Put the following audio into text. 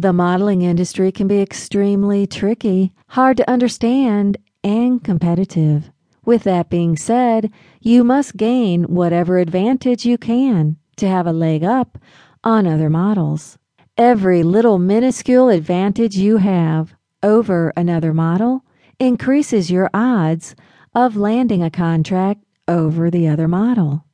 The modeling industry can be extremely tricky, hard to understand, and competitive. With that being said, you must gain whatever advantage you can to have a leg up on other models. Every little minuscule advantage you have over another model increases your odds of landing a contract over the other model.